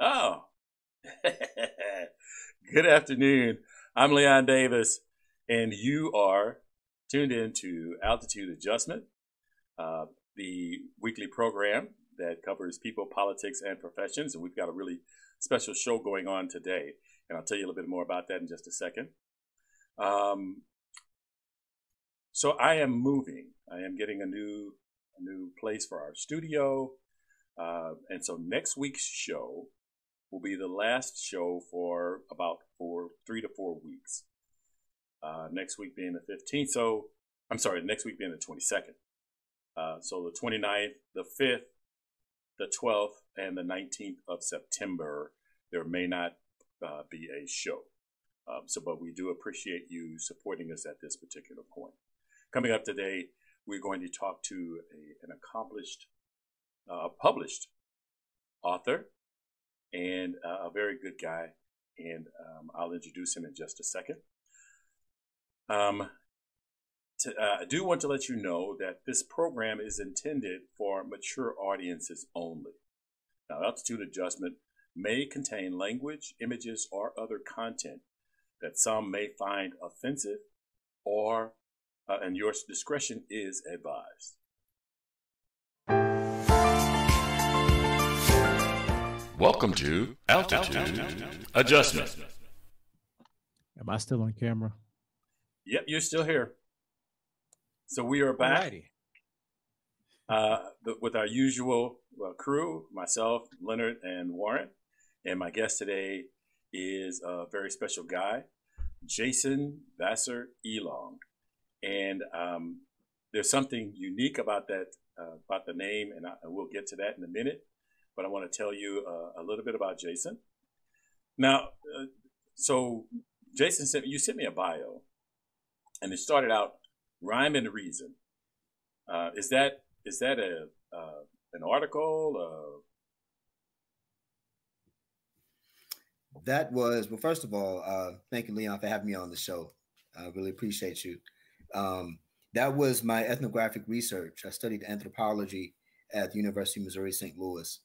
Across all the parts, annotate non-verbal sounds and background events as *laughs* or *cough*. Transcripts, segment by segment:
Oh, *laughs* good afternoon. I'm Leon Davis, and you are tuned in to Altitude Adjustment, uh, the weekly program that covers people, politics, and professions. And we've got a really special show going on today, and I'll tell you a little bit more about that in just a second. Um, so I am moving. I am getting a new a new place for our studio, uh, and so next week's show will be the last show for about four, three to four weeks. Uh, next week being the 15th. So, I'm sorry, next week being the 22nd. Uh, so, the 29th, the 5th, the 12th, and the 19th of September, there may not uh, be a show. Um, so, but we do appreciate you supporting us at this particular point. Coming up today, we're going to talk to a, an accomplished, uh, published author, and uh, a very good guy. And um, I'll introduce him in just a second. Um, to, uh, I do want to let you know that this program is intended for mature audiences only. Now, altitude adjustment may contain language, images, or other content that some may find offensive or uh, and your discretion is advised. Welcome to Altitude Adjustment. Am I still on camera? Yep, you're still here. So we are back uh, with our usual uh, crew myself, Leonard, and Warren. And my guest today is a very special guy, Jason Vasser Elong. And um, there's something unique about that, uh, about the name, and, I, and we'll get to that in a minute but I want to tell you uh, a little bit about Jason. Now, uh, so Jason sent you sent me a bio, and it started out rhyme and reason. Uh, is that is that a uh, an article? Uh? That was well. First of all, uh, thank you, Leon, for having me on the show. I really appreciate you. Um, that was my ethnographic research. I studied anthropology at the University of Missouri St. Louis,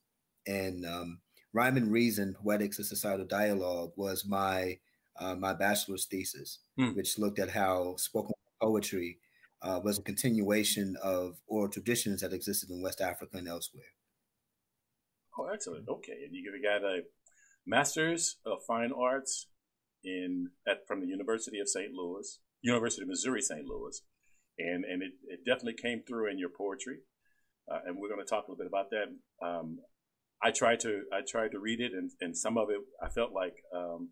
and um, Rhyme and Reason: Poetics and Societal Dialogue was my uh, my bachelor's thesis, hmm. which looked at how spoken poetry uh, was a continuation of oral traditions that existed in West Africa and elsewhere. Oh, excellent. Okay, and you got a master's of fine arts in at from the University of St. Louis, University of Missouri St. Louis, and and it, it definitely came through in your poetry, uh, and we're going to talk a little bit about that. Um, I tried to I tried to read it, and, and some of it I felt like um,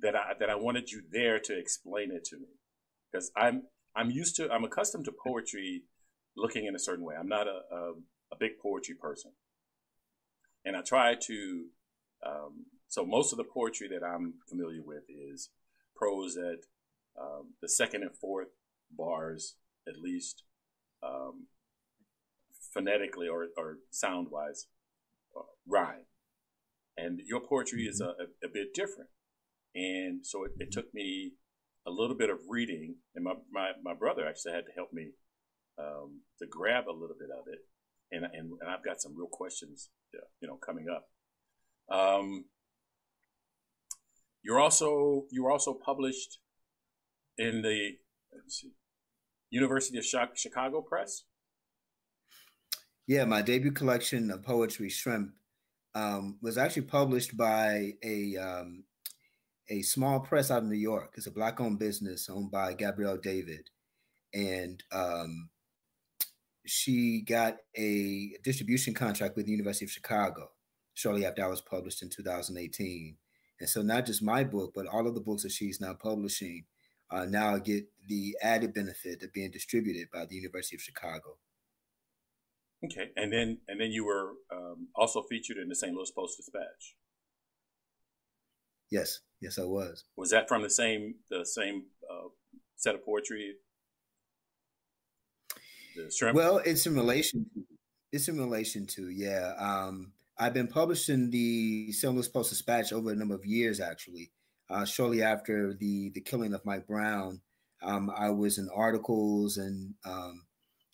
that I that I wanted you there to explain it to me because I'm I'm used to I'm accustomed to poetry looking in a certain way. I'm not a a, a big poetry person, and I try to. Um, so most of the poetry that I'm familiar with is prose at um, the second and fourth bars at least. Um, phonetically or, or sound wise uh, rhyme. And your poetry is mm-hmm. a, a, a, bit different. And so it, it, took me a little bit of reading, and my, my, my brother actually had to help me um, to grab a little bit of it. And, and, and I've got some real questions, uh, you know, coming up. Um, you're also you were also published in the see, University of Chicago Press. Yeah, my debut collection of poetry, Shrimp, um, was actually published by a um, a small press out of New York. It's a black-owned business owned by Gabrielle David, and um, she got a distribution contract with the University of Chicago shortly after I was published in 2018. And so, not just my book, but all of the books that she's now publishing uh, now get the added benefit of being distributed by the University of Chicago. Okay, and then and then you were um, also featured in the St. Louis Post Dispatch. Yes, yes, I was. Was that from the same the same uh, set of poetry? Well, it's in relation. To, it's in relation to yeah. Um, I've been publishing the St. Louis Post Dispatch over a number of years, actually. Uh, shortly after the the killing of Mike Brown, um, I was in articles and um,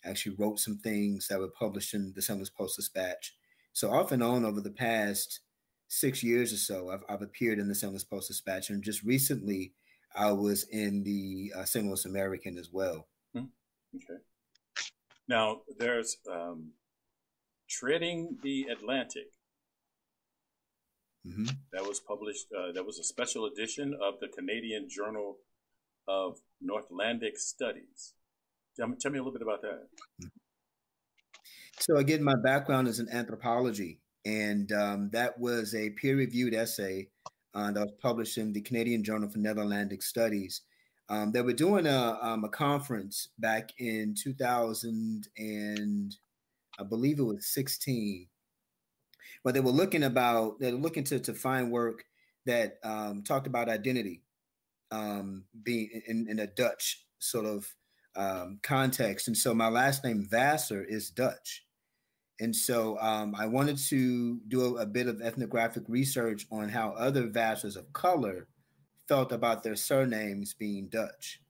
actually wrote some things that were published in the. Louis Post Dispatch. So off and on over the past six years or so, I've, I've appeared in the. Louis Post Dispatch, and just recently, I was in the uh, American as well. Hmm. Okay. Now there's um, treading the Atlantic. Mm-hmm. That was published. Uh, that was a special edition of the Canadian Journal of Netherlandic Studies. Tell me, a little bit about that. So again, my background is in anthropology, and um, that was a peer-reviewed essay uh, that was published in the Canadian Journal for Netherlandic Studies. Um, they were doing a, um, a conference back in 2000 and I believe it was 16, but they were looking about they were looking to to find work that um, talked about identity um, being in, in, a Dutch sort of um, context, and so my last name Vasser is Dutch. And so um, I wanted to do a, a, bit of ethnographic research on how other Vassers of color felt about their surnames being Dutch.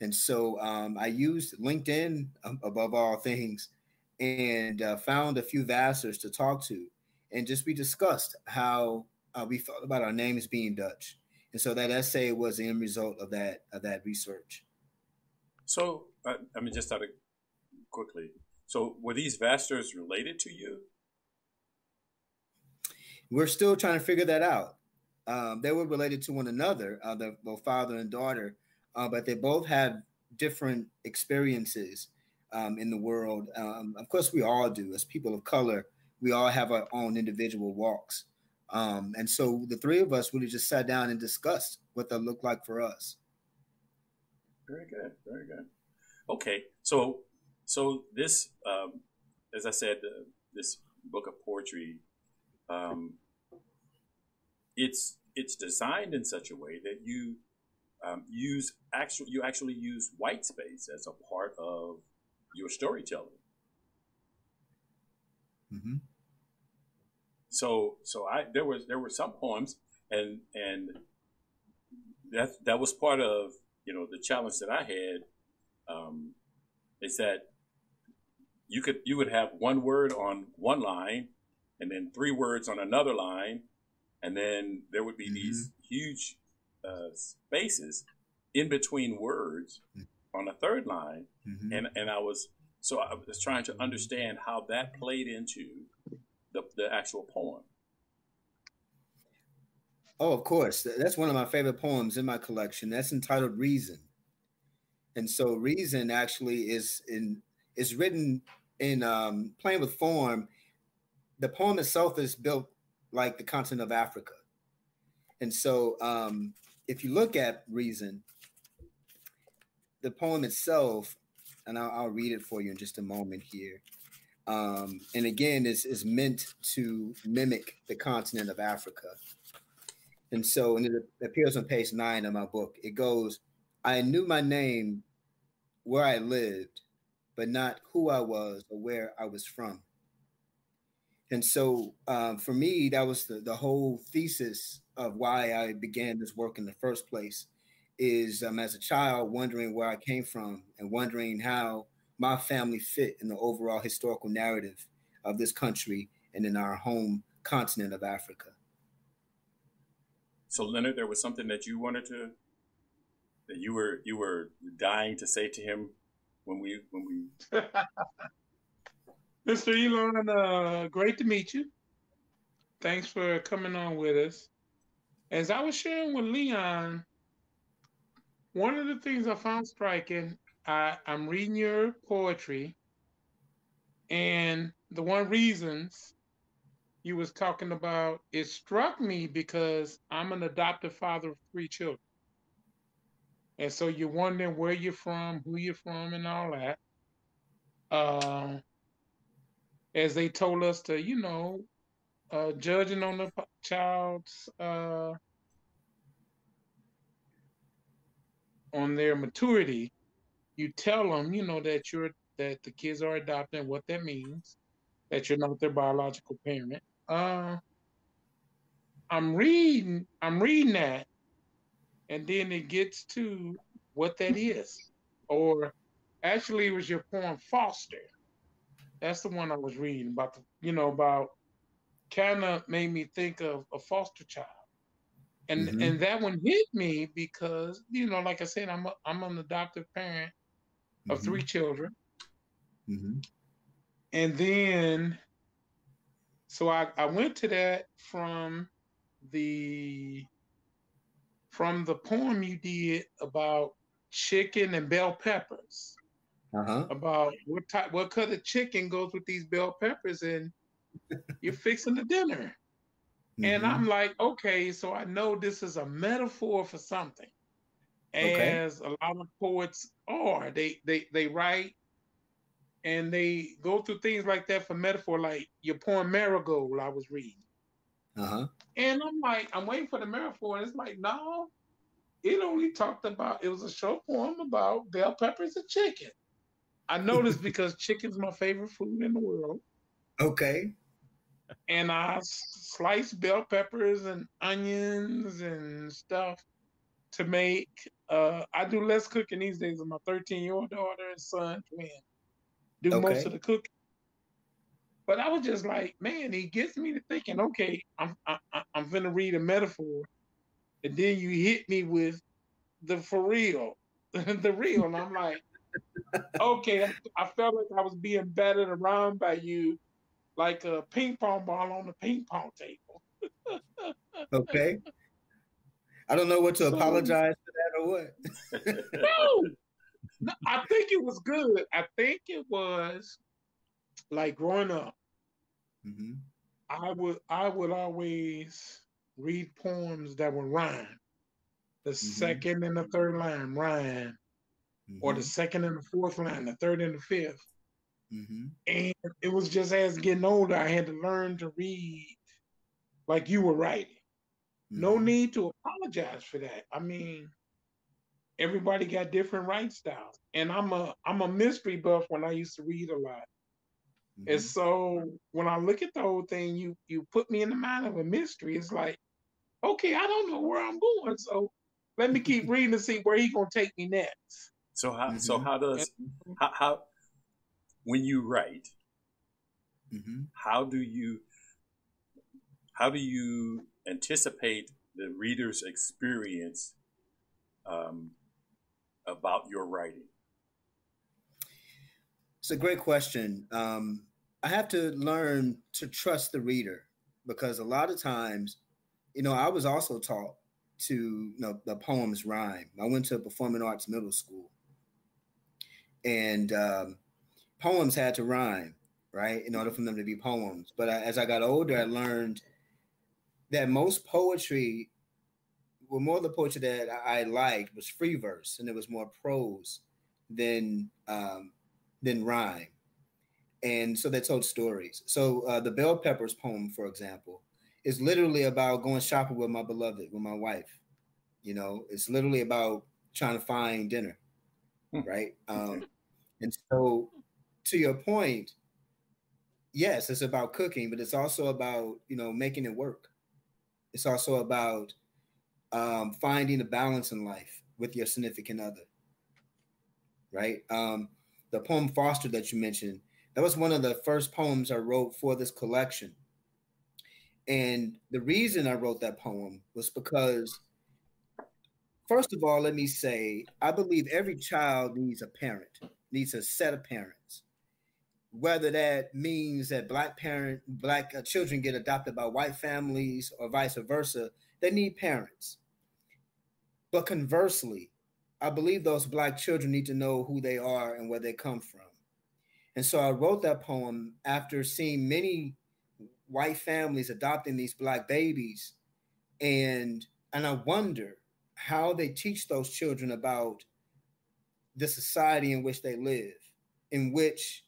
And so um, I used LinkedIn um, above all things and uh, found a few Vassers to talk to. And just we discussed how uh, we felt about our names being Dutch. And so that essay was the end result of that of that research. So, uh, I mean, just out of quickly, so were these Vassers related to you? We're still trying to figure that out. Um, they were related to one another, uh, the both father and daughter, uh, but they both had different experiences um, in the world. Um, of course, we all do as people of color. We all have our own individual walks, um, and so the three of us really just sat down and discussed what that looked like for us. Very good, very good. Okay, so so this, um, as I said, uh, this book of poetry, um, it's it's designed in such a way that you um, use actual you actually use white space as a part of your storytelling. Mm-hmm. So so I there was there were some poems and and that that was part of you know the challenge that I had um, is that you could you would have one word on one line and then three words on another line and then there would be mm-hmm. these huge uh, spaces in between words mm-hmm. on a third line mm-hmm. and and I was so I was trying to understand how that played into the, the actual poem oh of course that's one of my favorite poems in my collection that's entitled reason and so reason actually is in is written in um, playing with form. The poem itself is built like the continent of Africa. And so um, if you look at reason, the poem itself, and I'll, I'll, read it for you in just a moment here. Um, and again, is is meant to mimic the continent of Africa. And so, and it appears on page nine of my book. It goes, "I knew my name, where I lived, but not who I was or where I was from. And so um, for me, that was the, the whole thesis of why I began this work in the first place is um, as a child wondering where I came from and wondering how my family fit in the overall historical narrative of this country and in our home continent of Africa. So Leonard, there was something that you wanted to that you were you were dying to say to him when we when we. *laughs* Mr. Elon, uh, great to meet you. Thanks for coming on with us. As I was sharing with Leon, one of the things I found striking, I, I'm reading your poetry, and the one reasons you was talking about it struck me because I'm an adoptive father of three children. And so you're wondering where you're from, who you're from, and all that. Uh, as they told us to, you know, uh, judging on the child's uh, on their maturity, you tell them, you know, that you're that the kids are adopting, what that means, that you're not their biological parent. Uh, I'm reading, I'm reading that, and then it gets to what that is. Or actually, it was your poem Foster. That's the one I was reading about the, you know, about kind of made me think of a foster child. And Mhm. and that one hit me because, you know, like I said, I'm a, I'm an adoptive parent of Mhm. three children. Mhm. And then so I, I went to that from the from the poem you did about chicken and bell peppers. Uh-huh. about what type what kind of chicken goes with these bell peppers and *laughs* you're fixing the dinner and Mhm. i'm like okay so i know this is a metaphor for something Okay. as a lot of poets are they they they write and they go through things like that for metaphor like your poem marigold i was reading uh-huh. and i'm like i'm waiting for the metaphor and it's like no it only talked about it was a short poem about bell peppers and chicken i noticed *laughs* because chicken's my favorite food in the world Okay. and I slice bell peppers and onions and stuff to make. Uh, I do less cooking these days with my 13 year old daughter and son, twin, do Okay. most of the cooking. But I was just like, man, he gets me to thinking, okay, I'm I, I'm gonna read a metaphor, and then you hit me with the for real, *laughs* the real, and I'm like, okay, I, I felt like I was being battered around by you, like a ping pong ball on the ping pong table. *laughs* Okay. I don't know what to So- apologize for that or what. *laughs* No, no, I think it was good. I think it was like growing up. hmm I would I would always read poems that would rhyme. The second and the third line rhyme, or the second and the fourth line, the third and the fifth. hmm And it was just as getting older, I had to learn to read like you were writing. No Mhm. need to apologize for that. I mean, everybody got different writing styles, and I'm a I'm a mystery buff when I used to read a lot. And Mhm. so when I look at the whole thing, you you put me in the mind of a mystery. It's like, okay, I don't know where I'm going, so let me keep *laughs* reading to see where he gonna take me next. So how so Mhm. how does how, how when you write Mhm. how do you how do you anticipate the reader's experience um, about your writing? It's a great question. Um, I have to learn to trust the reader because a lot of times, you know, I was also taught to, you know, the poems rhyme. I went to a performing arts middle school, and um, poems had to rhyme, right, in order for them to be poems. But I, as I got older, I learned that most poetry, well, more of the poetry that I, I liked was free verse, and it was more prose than um, than rhyme. And so they told stories. So uh, the Bell Peppers poem, for example, is literally about going shopping with my beloved, with my wife. You know, it's literally about trying to find dinner, Hmm. right? Um, *laughs* and so, to your point, yes, it's about cooking, but it's also about you know making it work. It's also about um, finding a balance in life with your significant other, right? Um, the poem Foster that you mentioned, that was one of the first poems I wrote for this collection. And the reason I wrote that poem was because, first of all, let me say, I believe every child needs a parent, needs a set of parents. Whether that means that black parent, black uh, children get adopted by white families or vice versa, they need parents. But conversely, I believe those black children need to know who they are and where they come from. And so I wrote that poem after seeing many white families adopting these black babies and and I wonder how they teach those children about the society in which they live, in which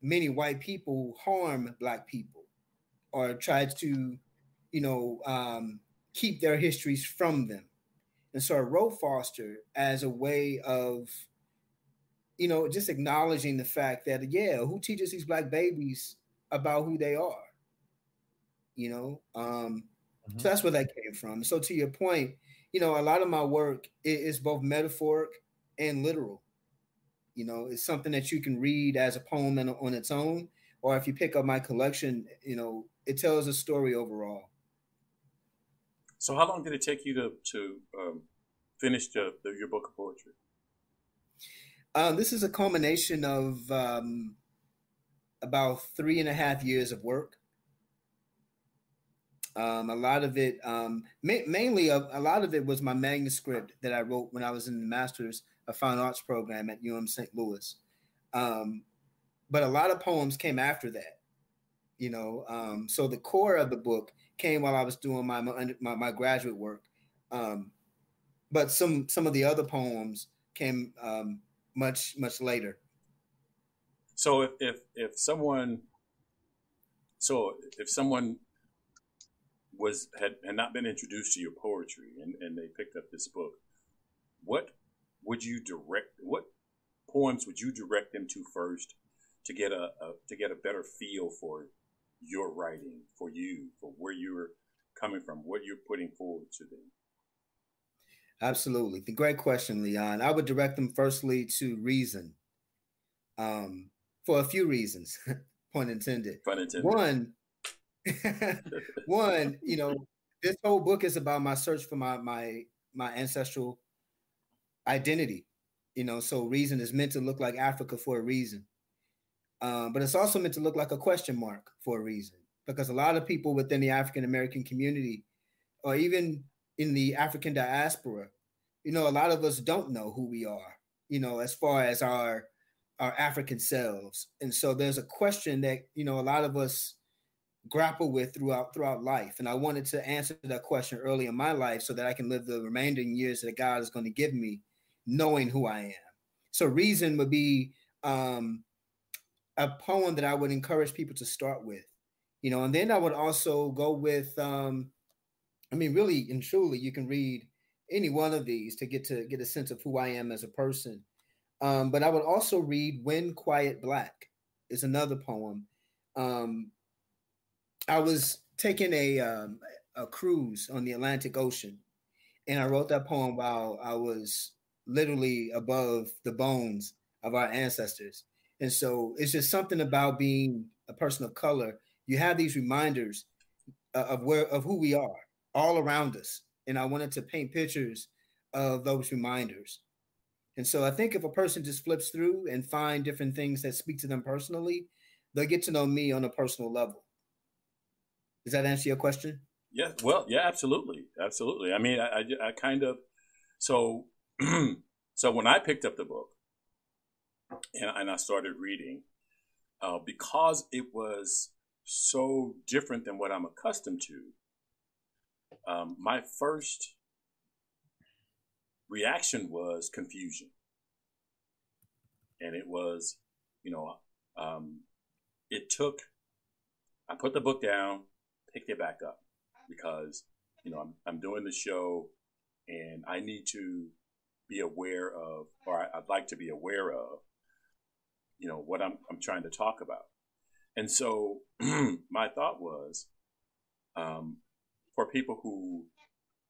many white people harm black people or try to, you know, um, keep their histories from them. And so I wrote Foster as a way of, you know, just acknowledging the fact that, yeah, who teaches these black babies about who they are? You know, um, Mhm. so that's where that came from. So to your point, you know, a lot of my work is both metaphoric and literal. You know, it's something that you can read as a poem on its own, or if you pick up my collection, you know, it tells a story overall. So, how long did it take you to to um, finish the, the, your book of poetry? Um, this is a culmination of um, about three and a half years of work. Um, a lot of it, um, ma- mainly a, a, lot of it was my manuscript that I wrote when I was in the Master's of Fine Arts program at UM St. Louis. But a lot of poems came after that, you know. Um, so the core of the book came while I was doing my my, my graduate work. Um, but some some of the other poems came um, much much later. So if if if someone, so if someone was had, had not been introduced to your poetry and, and they picked up this book, what would you direct what poems would you direct them to first to get a, a to get a better feel for your writing, for you, for where you're coming from, what you're putting forward to them? Absolutely. The great question, Leon. I would direct them firstly to reason. Um, for a few reasons, *laughs* pun intended. Pun intended. One, *laughs* one, you know, this whole book is about my search for my my my ancestral identity. You know, so reason is meant to look like Africa for a reason. Um, but it's also meant to look like a question mark for a reason, because a lot of people within the African American community, or even in the African diaspora, you know, a lot of us don't know who we are, you know, as far as our our African selves. And so there's a question that, you know, a lot of us grapple with throughout throughout life. And I wanted to answer that question early in my life so that I can live the remaining years that God is going to give me knowing who I am. So reason would be um a poem that I would encourage people to start with. You know, and then I would also go with um I mean really and truly you can read any one of these to get to get a sense of who I am as a person. Um, but I would also read When Quiet Black is another poem. Um, I was taking a um, a cruise on the Atlantic Ocean, and I wrote that poem while I was literally above the bones of our ancestors. And so it's just something about being a person of color. You have these reminders uh, of where of who we are all around us, and I wanted to paint pictures of those reminders. And so I think if a person just flips through and find different things that speak to them personally, they'll get to know me on a personal level. Does that answer your question? Yeah. Well, yeah, absolutely, absolutely. I mean, I, I, I kind of so *clears throat* so when I picked up the book and, and I started reading, uh, because it was so different than what I'm accustomed to. Um, my first reaction was confusion. And it was, you know, um, it took, I put the book down, picked it back up because, you know, I'm, I'm doing the show and I need to be aware of, or I, would like to be aware of, you know, what I'm, I'm trying to talk about. And so *clears throat* my thought was, um, for people who,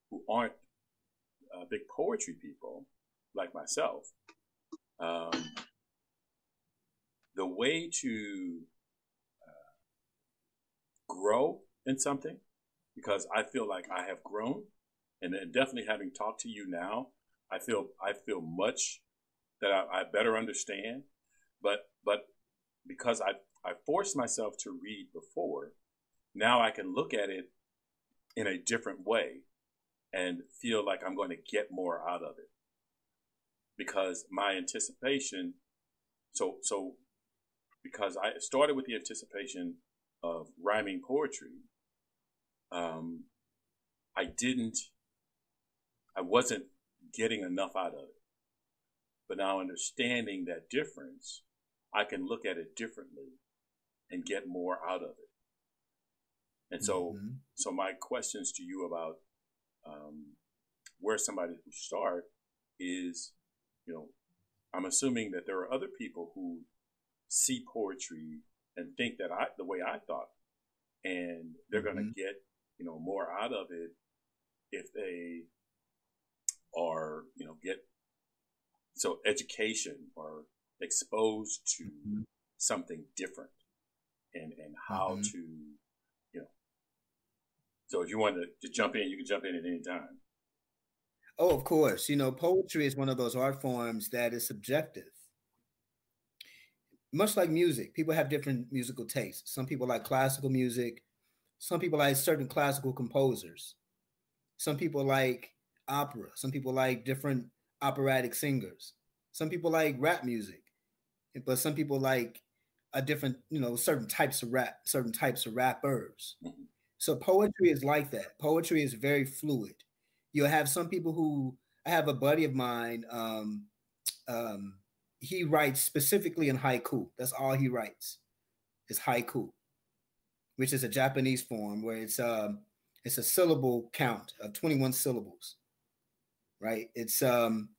who aren't uh, big poetry people like myself, um, the way to uh, grow in something, because I feel like I have grown, and definitely having talked to you now, I feel I feel much that I, I better understand, but but because I I forced myself to read before, now I can look at it in a different way and feel like I'm going to get more out of it. Because my anticipation so so because I started with the anticipation of rhyming poetry um, I didn't I wasn't getting enough out of it but now understanding that difference I can look at it differently and get more out of it and so mm-hmm. so my questions to you about um, where somebody who start is, you know, I'm assuming that there are other people who see poetry and think that I the way I thought, and they're mm-hmm. going to get you know more out of it if they are you know get so education or exposed to Mm-hmm. something different and, and how Mhm. to, you know. So if you want to, to jump in, you can jump in at any time. Oh, of course. You know, poetry is one of those art forms that is subjective. Much like music, people have different musical tastes. Some people like classical music, some people like certain classical composers, some people like opera, some people like different operatic singers, some people like rap music, but some people like a different, you know, certain types of rap, certain types of rappers. So poetry is like that. Poetry is very fluid. You'll have some people who I have a buddy of mine. Um, um, he writes specifically in haiku. That's all he writes is haiku, which is a Japanese form where it's um it's a syllable count of 21 syllables. Right? It's um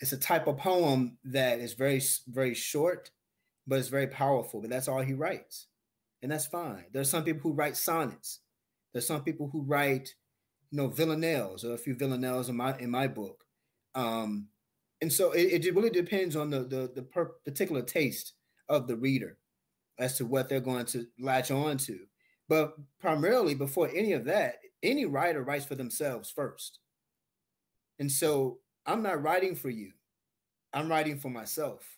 it's a type of poem that is very very short, but it's very powerful. But that's all he writes, and that's fine. There's some people who write sonnets. There's some people who write, you know, villanelles or a few villanelles in my in my book. Um, and so it, it really depends on the the, the per- particular taste of the reader as to what they're going to latch on to. But primarily, before any of that, any writer writes for themselves first. And so I'm not writing for you, I'm writing for myself.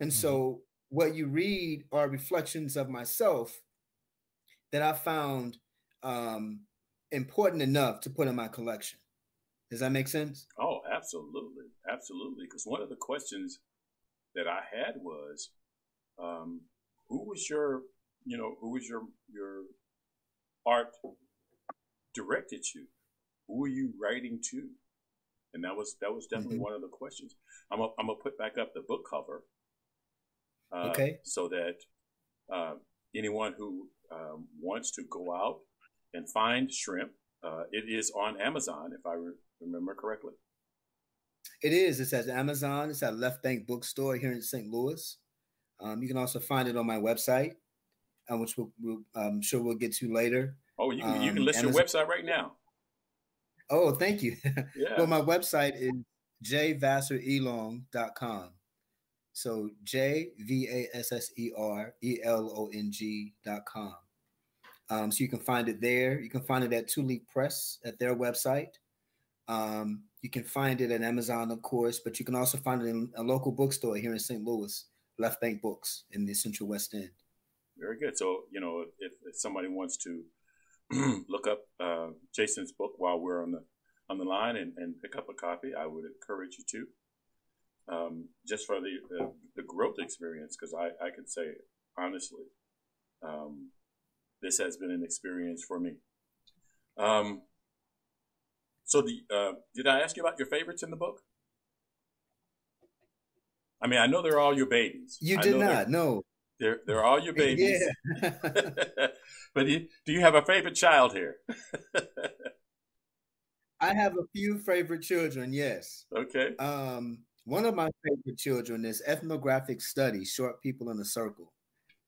And so what you read are reflections of myself that I found um, important enough to put in my collection. Does that make sense? Oh, absolutely, absolutely. Because one of the questions that I had was, um, who was your, you know, who was your your art directed to? Who were you writing to? And that was that was definitely Mhm. one of the questions. I'm gonna, I'm gonna put back up the book cover, uh, Okay. so that uh, anyone who um, wants to go out and find shrimp, uh, it is on Amazon, if I re- remember correctly. It is. It's at Amazon. It's at Left Bank Bookstore here in St. Louis. Um, you can also find it on my website, uh, which we'll, we'll, I'm sure we'll get to later. Oh, you can, you can Um, list your website right now. Oh, thank you. *laughs* Yeah. well, my website is jvasserelong.com. So J V A S S E R E L O N G.com. Um, so you can find it there. You can find it at 2Leaf Press at their website. Um, you can find it at Amazon, of course, but you can also find it in a local bookstore here in St. Louis, Left Bank Books in the Central West End. Very good. So, you know, if, if somebody wants to *clears throat* look up uh, Jason's book while we're on the on the line and, and pick up a copy, I would encourage you to. Um, just for the, the, the growth experience, because I, I can say honestly, um, this has been an experience for me. Um, so, the, uh, did I ask you about your favorites in the book? I mean, I know they're all your babies. You I did not, no. They're they're all your *laughs* babies. Yeah. *laughs* but you, do you have a favorite child here? *laughs* I have a few favorite children, yes. okay. Um, one of my favorite children is ethnographic study, short people in a circle.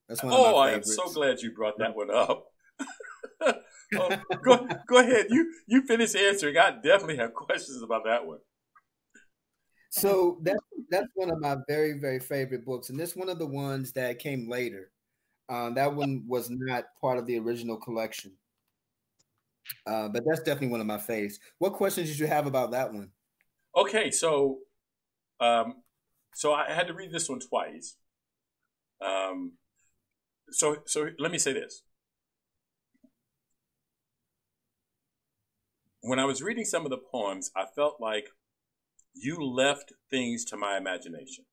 That's one of Oh, I am so glad you brought that one up. oh, go go ahead. You you finish answering. I definitely have questions about that one. So that's that's one of my very very favorite books, and this one of the ones that came later. Um, that one was not part of the original collection, uh, but that's definitely one of my faves. What questions did you have about that one? Okay, so um, so I had to read this one twice. Um, so so let me say this. When I was reading some of the poems, I felt like you left things to my imagination.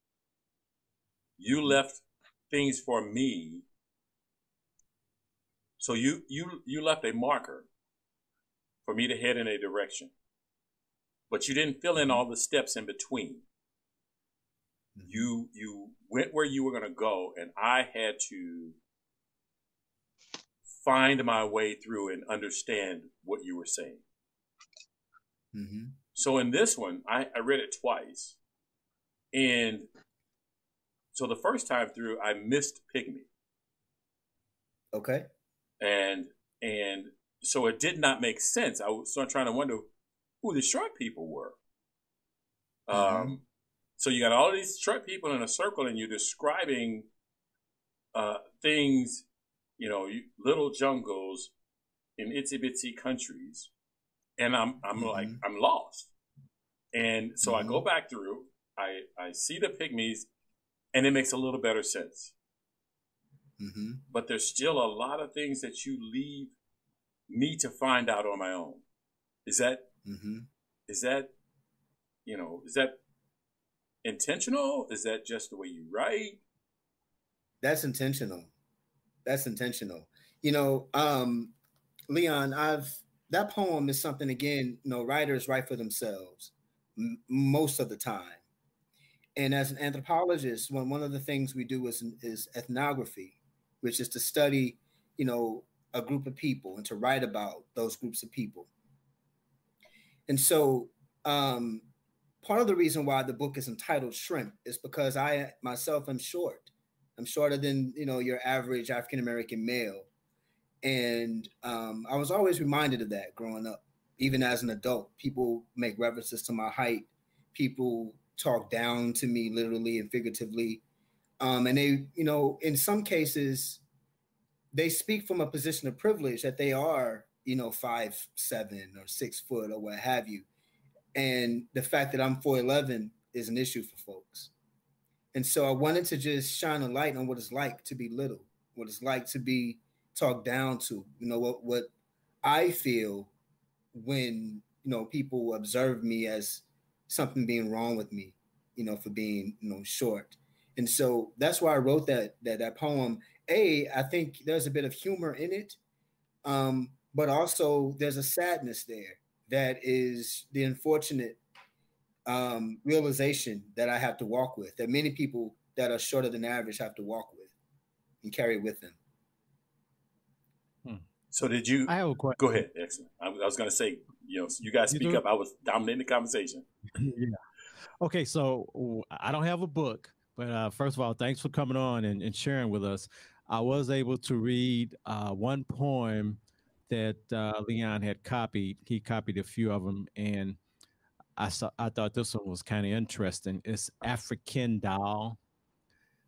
You mm-hmm. left things for me. So you you you left a marker for me to head in a direction. But you didn't fill in mm-hmm. all the steps in between. Mm-hmm. You you went where you were going to go and I had to find my way through and understand what you were saying. Mm-hmm. So in this one, I, I read it twice. And so the first time through, I missed Pygmy. Okay. And and so it did not make sense. I was trying to wonder who the short people were. Mhm. Um, So you got all these short people in a circle, and you're describing uh, things, you know, little jungles in itsy bitsy countries, and I'm I'm mm-hmm. like I'm lost. And so mm-hmm. I go mm-hmm. back through, I I see the pygmies, and it makes a little better sense. Mm-hmm. But there's still a lot of things that you leave me to find out on my own. Is that mm-hmm. is that you know is that intentional? Is that just the way you write? That's intentional. That's intentional. You know, um, Leon, I've that poem is something again. You know, writers write for themselves m- most of the time, and as an anthropologist, one one of the things we do is is ethnography, which is to study, you know, a group of people and to write about those groups of people. And so, um, part of the reason why the book is entitled Shrimp is because I myself am short. I'm shorter than you know your average African American male, and um, I was always reminded of that growing up. Even as an adult, people make references to my height. People talk down to me literally and figuratively, um, and they, you know, in some cases, they speak from a position of privilege that they are, you know, five seven or six foot or what have you, and the fact that I'm four eleven is an issue for folks. And so I wanted to just shine a light on what it's like to be little, what it's like to be talked down to. You know what what I feel when you know people observe me as something being wrong with me, you know, for being you know short. And so that's why I wrote that that that poem. A, I think there's a bit of humor in it, um, but also there's a sadness there that is the unfortunate um, realization that I have to walk with, that many people that are shorter than average have to walk with and carry with them. So did you? I have a question. Go ahead. Excellent. I, I was going to say, you know, you guys speak up. I was dominating the conversation. *laughs* yeah. Okay. So I don't have a book, but uh, first of all, thanks for coming on and, and sharing with us. I was able to read uh, one poem that uh, Leon had copied. He copied a few of them, and I saw I thought this one was kind of interesting. It's African doll.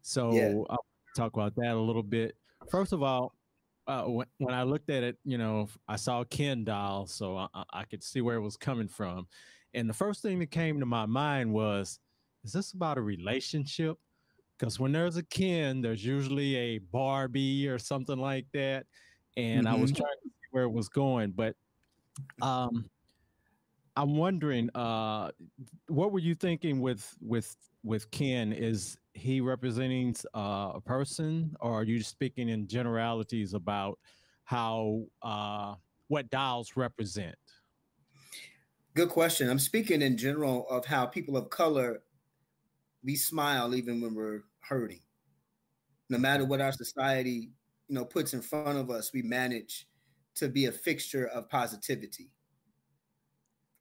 So yeah. I'll talk about that a little bit. First of all, uh, when, when I looked at it, you know, I saw Ken doll, so I, I could see where it was coming from. And the first thing that came to my mind was, is this about a relationship? Because when there's a Ken, there's usually a Barbie or something like that. And mm-hmm. I was mm-hmm. trying to see where it was going, but um, I'm wondering, uh, what were you thinking with with with Ken? Is he representing uh, a person, or are you speaking in generalities about how uh, what dolls represent? Good question. I'm speaking in general of how people of color we smile even when we're hurting. No matter what our society, you know, puts in front of us, we manage to be a fixture of positivity.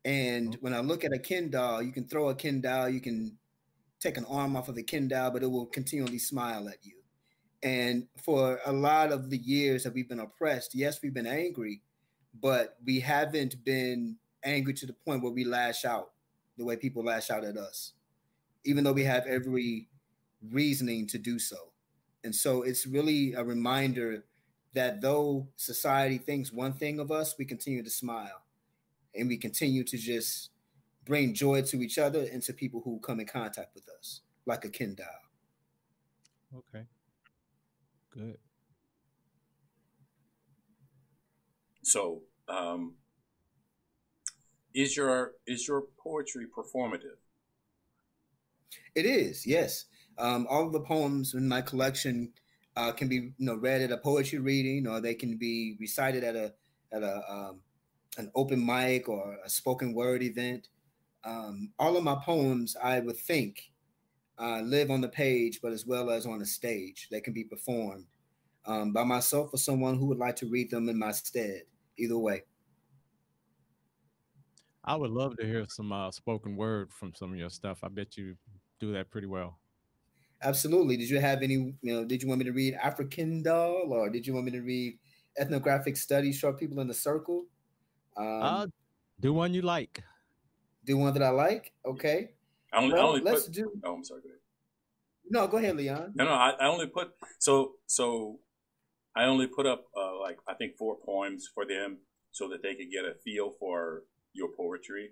And mm-hmm. when I look at a Ken doll, you can throw a Ken doll, you can take an arm off of the Ken doll, but it will continually smile at you. And for a lot of the years that we've been oppressed, yes, we've been angry, but we haven't been angry to the point where we lash out the way people lash out at us, even though we have every reasoning to do so. And so it's really a reminder that though society thinks one thing of us, we continue to smile and we continue to just bring joy to each other and to people who come in contact with us, like a Ken doll. Okay. Good. So, um, is your is your poetry performative? It is, yes. Um, all of the poems in my collection uh, can be, you know, read at a poetry reading, or they can be recited at a at a um, an open mic or a spoken word event. Um, all of my poems, I would think, uh, live on the page, but as well as on the stage. They can be performed um, by myself or someone who would like to read them in my stead. Either way. I would love to hear some uh, spoken word from some of your stuff. I bet you do that pretty well. Absolutely. Did you have any, you know, did you want me to read African doll or did you want me to read ethnographic studies, short people in the circle? Um, uh, do one you like. Do one that I like. Okay. I only, well, I only let's put, do. Oh, I'm sorry. Go ahead. No, go ahead, Leon. No, no. I, I only put so so. I only put up uh, like I think four poems for them so that they could get a feel for your poetry.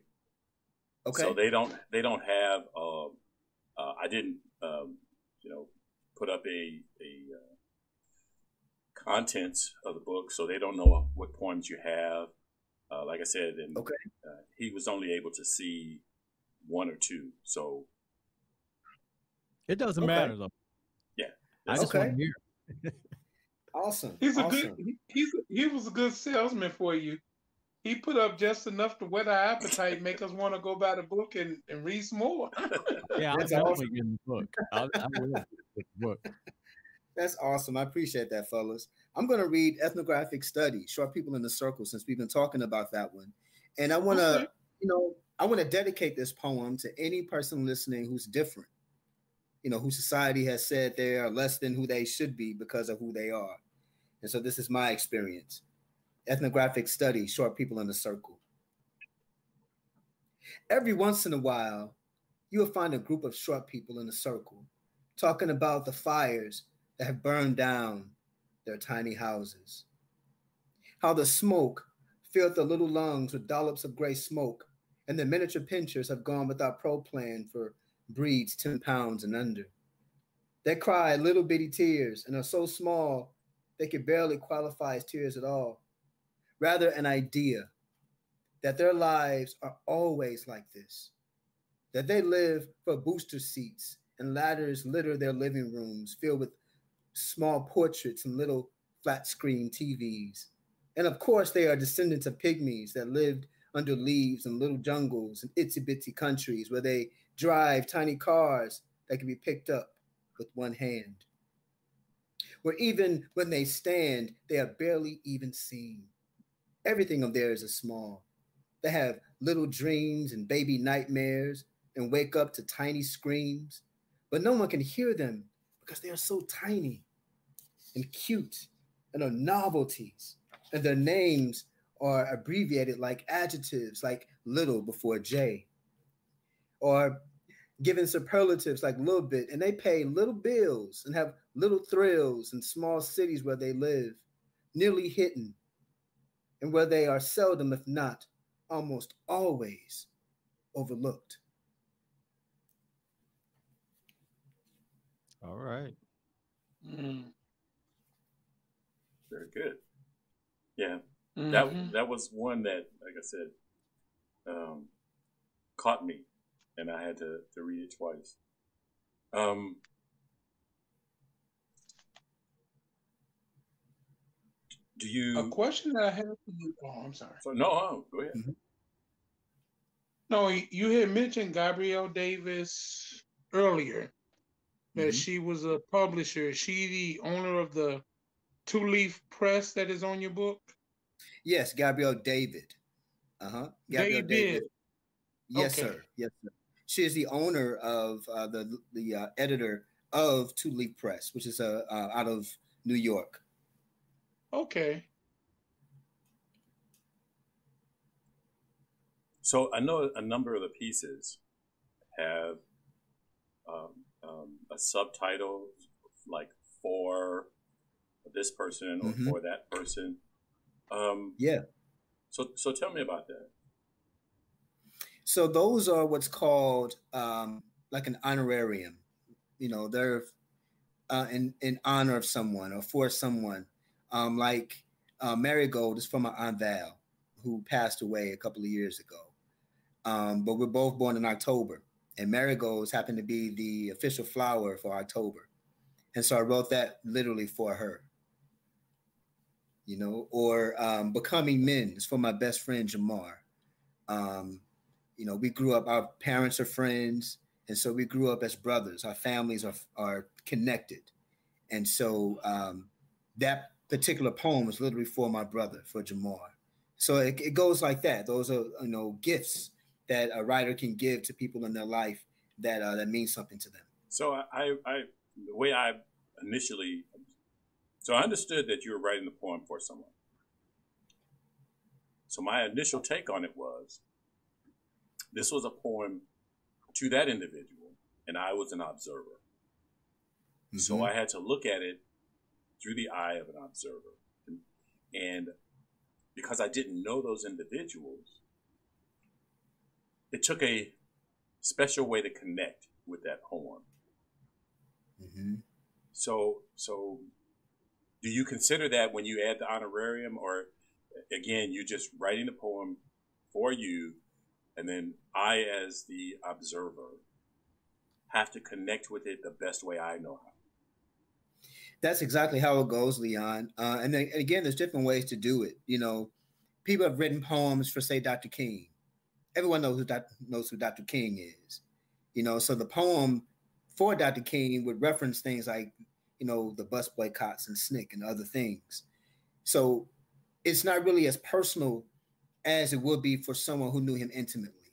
Okay. So they don't they don't have. Uh, uh, I didn't um, you know put up a a uh, contents of the book, so they don't know what poems you have. Uh, like I said, and Okay. uh, he was only able to see one or two. So It doesn't Okay. matter though. Yeah. I just Okay. want to hear. *laughs* awesome. He's a awesome. good. He's he was a good salesman for you. He put up just enough to whet our appetite, make us want to go buy the book and, and read some more. Yeah, *laughs* I'll That's definitely awesome. get the book. I'll, I will get the book. That's awesome. I appreciate that, fellas. I'm going to read ethnographic study, short people in the circle, since we've been talking about that one. And I want to, Okay. you know, I want to dedicate this poem to any person listening who's different, you know, who society has said they are less than who they should be because of who they are. And so this is my experience. Ethnographic study, short people in the circle. Every once in a while, you will find a group of short people in a circle talking about the fires that have burned down their tiny houses. How the smoke filled their little lungs with dollops of gray smoke, and the miniature pinschers have gone without pro plan for breeds 10 pounds and under. They cry little bitty tears and are so small they could barely qualify as tears at all. Rather, an idea that their lives are always like this, that they live for booster seats and ladders litter their living rooms filled with small portraits and little flat screen TVs. And of course, they are descendants of pygmies that lived under leaves in little jungles and itsy bitsy countries where they drive tiny cars that can be picked up with one hand. Where even when they stand, they are barely even seen. Everything of theirs is small. They have little dreams and baby nightmares and wake up to tiny screams, but no one can hear them because they are so tiny and cute and are novelties, and their names are abbreviated like adjectives like little before J, or given superlatives like little bit, and they pay little bills and have little thrills in small cities where they live, nearly hidden, and where they are seldom, if not almost always, overlooked. All right. Mm. Very good. Yeah, Mhm. that that was one that, like I said, um, caught me, and I had to, to read it twice. Um, do you? a question that I have for you. Oh, I'm sorry. So no, oh, go ahead. No, you had mentioned Gabrielle Davis earlier that Mhm. she was a publisher. Is she the owner of the 2Leaf Press that is on your book? Yes, Gabrielle David. Uh huh. Gabrielle David. Yes, Okay. sir. Yes, sir. She is the owner of uh, the the uh, editor of 2Leaf Press, which is uh, uh, out of New York. Okay. So I know a number of the pieces have um, um, a subtitle like for this person or Mhm. for that person. Um, Yeah. so so tell me about that. So those are what's called um, like an honorarium. You know, they're uh, in in honor of someone or for someone. Um, like uh, Marigold is from my aunt Val, who passed away a couple of years ago. Um, but we're both born in October, and marigolds happen to be the official flower for October, and so I wrote that literally for her. You know, or um, becoming men is for my best friend Jamar. Um, you know, we grew up, our parents are friends. And so we grew up as brothers. Our families are, are connected. And so um, that particular poem was literally for my brother, for Jamar. So it, it goes like that. Those are, you know, gifts that a writer can give to people in their life that uh, that means something to them. So I, I the way I initially, so I understood that you were writing the poem for someone. So my initial take on it was, this was a poem to that individual, and I was an observer. Mm-hmm. So I had to look at it through the eye of an observer. And, because I didn't know those individuals, it took a special way to connect with that poem. Mm-hmm. So, so do you consider that when you add the honorarium, or again, you're just writing the poem for you, and then I, as the observer, have to connect with it the best way I know how? That's exactly how it goes, Leon. Uh, and, then, again, there's different ways to do it. You know, people have written poems for, say, Dr. King. Everyone knows who knows who Dr. King is. You know, so the poem for Dr. King would reference things like, you know, the bus boycotts and SNCC and other things. So it's not really as personal as it would be for someone who knew him intimately,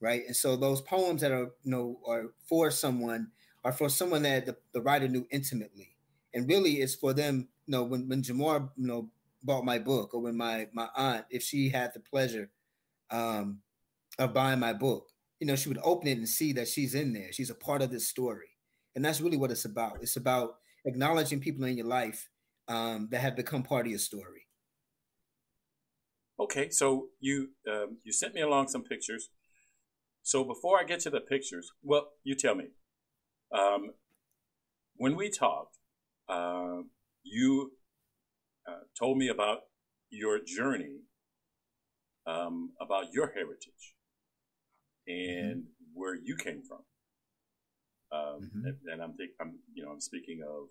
right? And so those poems that are, you know, are for someone are for someone that the, the writer knew intimately and really it's for them you know when, when jamar you know bought my book or when my my aunt if she had the pleasure um of buying my book you know she would open it and see that she's in there she's a part of this story and that's really what it's about it's about acknowledging people in your life um, that have become part of your story okay so you um, you sent me along some pictures so before i get to the pictures well you tell me um, when we talked uh, you uh, told me about your journey, um, about your heritage, and mm-hmm. where you came from. Um, mm-hmm. and, and, I'm think I'm you know I'm speaking of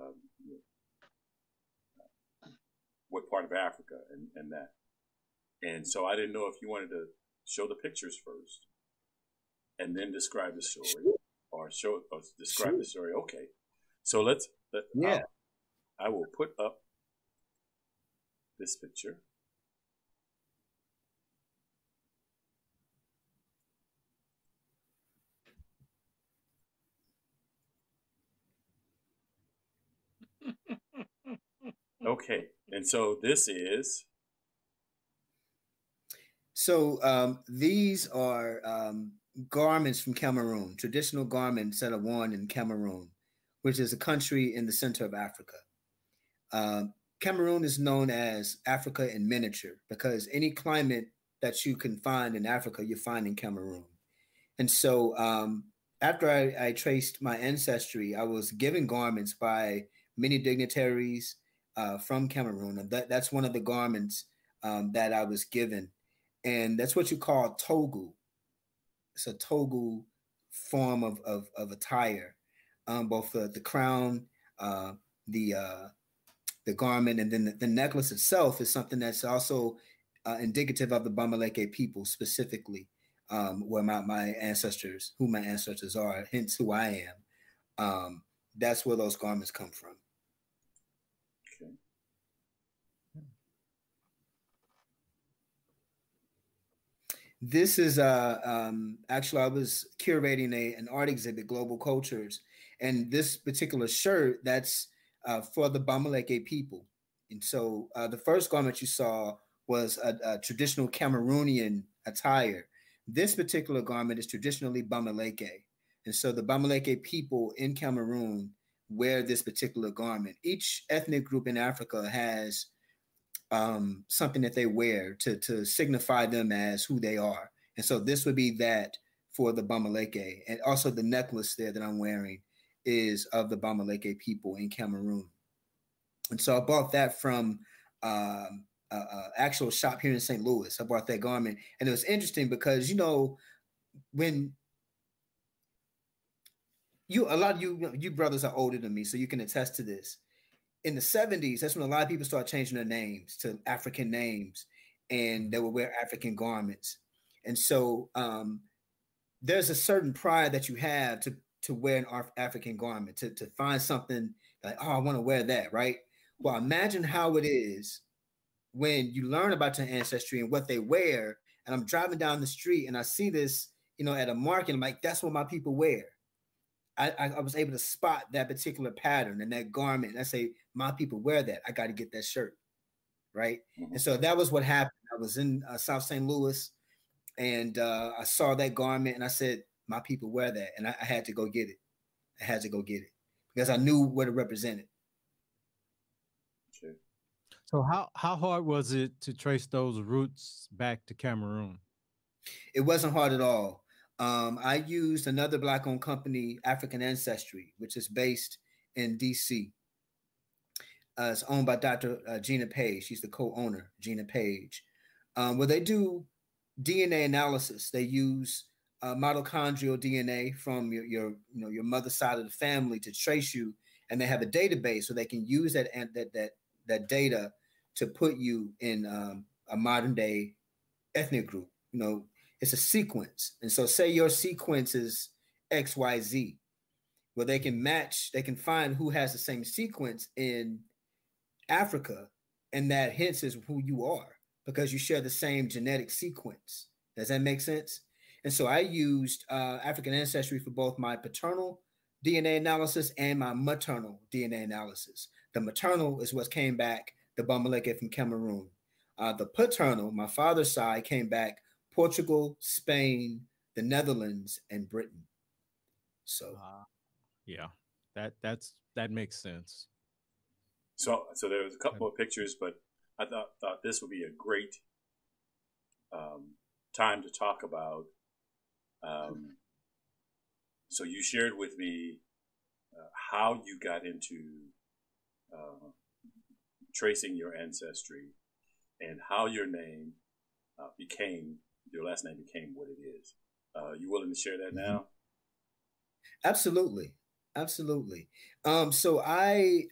um, you know, what part of Africa and, and that. And so I didn't know if you wanted to show the pictures first, and then describe the story, or show or describe sure. the story. Okay, so let's let, yeah. I'll, I will put up this picture. Okay, and so this is. So um, these are um, garments from Cameroon, traditional garments that are worn in Cameroon which is a country in the center of Africa. Uh, Cameroon is known as Africa in miniature because any climate that you can find in Africa, you find in Cameroon. And so um, after I, I, traced my ancestry, I was given garments by many dignitaries uh, from Cameroon. And that, that's one of the garments um, that I was given. And that's what you call toghu. It's a toghu form of, of, of attire um, both the, the crown, uh, the uh, the garment, and then the, the, necklace itself is something that's also uh, indicative of the Bamileke people specifically, um, where my, my ancestors, who my ancestors are, hence who I am. Um, that's where those garments come from. This is uh, um, actually I was curating a an art exhibit, Global Cultures, and this particular shirt that's uh, for the Bamileke people. And so uh, the first garment you saw was a, a, traditional Cameroonian attire. This particular garment is traditionally Bamileke. And so the Bamileke people in Cameroon wear this particular garment. Each ethnic group in Africa has um, something that they wear to, to signify them as who they are. And so this would be that for the Bamileke. And also the necklace there that I'm wearing is of the Bamileke people in Cameroon. And so I bought that from um, a, a actual shop here in St. Louis. I bought that garment, and it was interesting because you know when you a lot of you you brothers are older than me, so you can attest to this. In the 70s, that's when a lot of people started changing their names to African names, and they would wear African garments. And so um, there's a certain pride that you have to to wear an African garment, to, to find something like, oh, I want to wear that, right? Well, imagine how it is when you learn about your ancestry and what they wear. And I'm driving down the street and I see this, you know, at a market. I'm like, that's what my people wear. I, I, was able to spot that particular pattern and that garment. And I say, my people wear that. I got to get that shirt. Right. Mm-hmm. And so that was what happened. I was in uh, South St. Louis and uh, I saw that garment and I said, my people wear that, and I, I had to go get it. I had to go get it because I knew what it represented. Sure. So how how hard was it to trace those roots back to Cameroon? It wasn't hard at all. Um, I used another black-owned company, African Ancestry, which is based in DC. Uh, it's owned by Dr. Uh, Gina Paige. She's the co-owner, Gina Paige. Um, where they do DNA analysis. They use uh, mitochondrial DNA from your, your, you know, your mother's side of the family to trace you, and they have a database so they can use that that that that data to put you in um, a modern day ethnic group. You know, it's a sequence, and so say your sequence is X Y Z, well, they can match, they can find who has the same sequence in Africa, and that hence is who you are because you share the same genetic sequence. Does that make sense? And so I used uh, African ancestry for both my paternal DNA analysis and my maternal DNA analysis. The maternal is what came back the Bamileke from Cameroon. Uh, the paternal, my father's side, came back Portugal, Spain, the Netherlands, and Britain. So, uh, yeah, that that's that makes sense. So, so there was a couple of pictures, but I thought thought this would be a great um, time to talk about. Um, so you shared with me uh, how you got into uh, tracing your ancestry and how your name uh, became your last name became what it is. Uh, you willing to share that mm-hmm. now? Absolutely, absolutely. Um, so I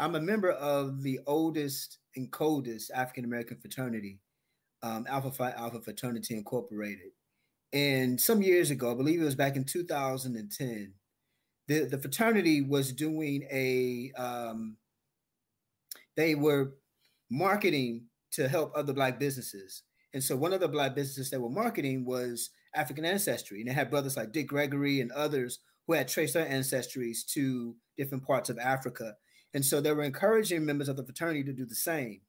I'm a member of the oldest and coldest African American fraternity, um, Alpha Phi Alpha Fraternity Incorporated. And some years ago, I believe it was back in 2010, the, the fraternity was doing a, um, they were marketing to help other Black businesses. And so one of the Black businesses they were marketing was African ancestry. And they had brothers like Dick Gregory and others who had traced their ancestries to different parts of Africa. And so they were encouraging members of the fraternity to do the same.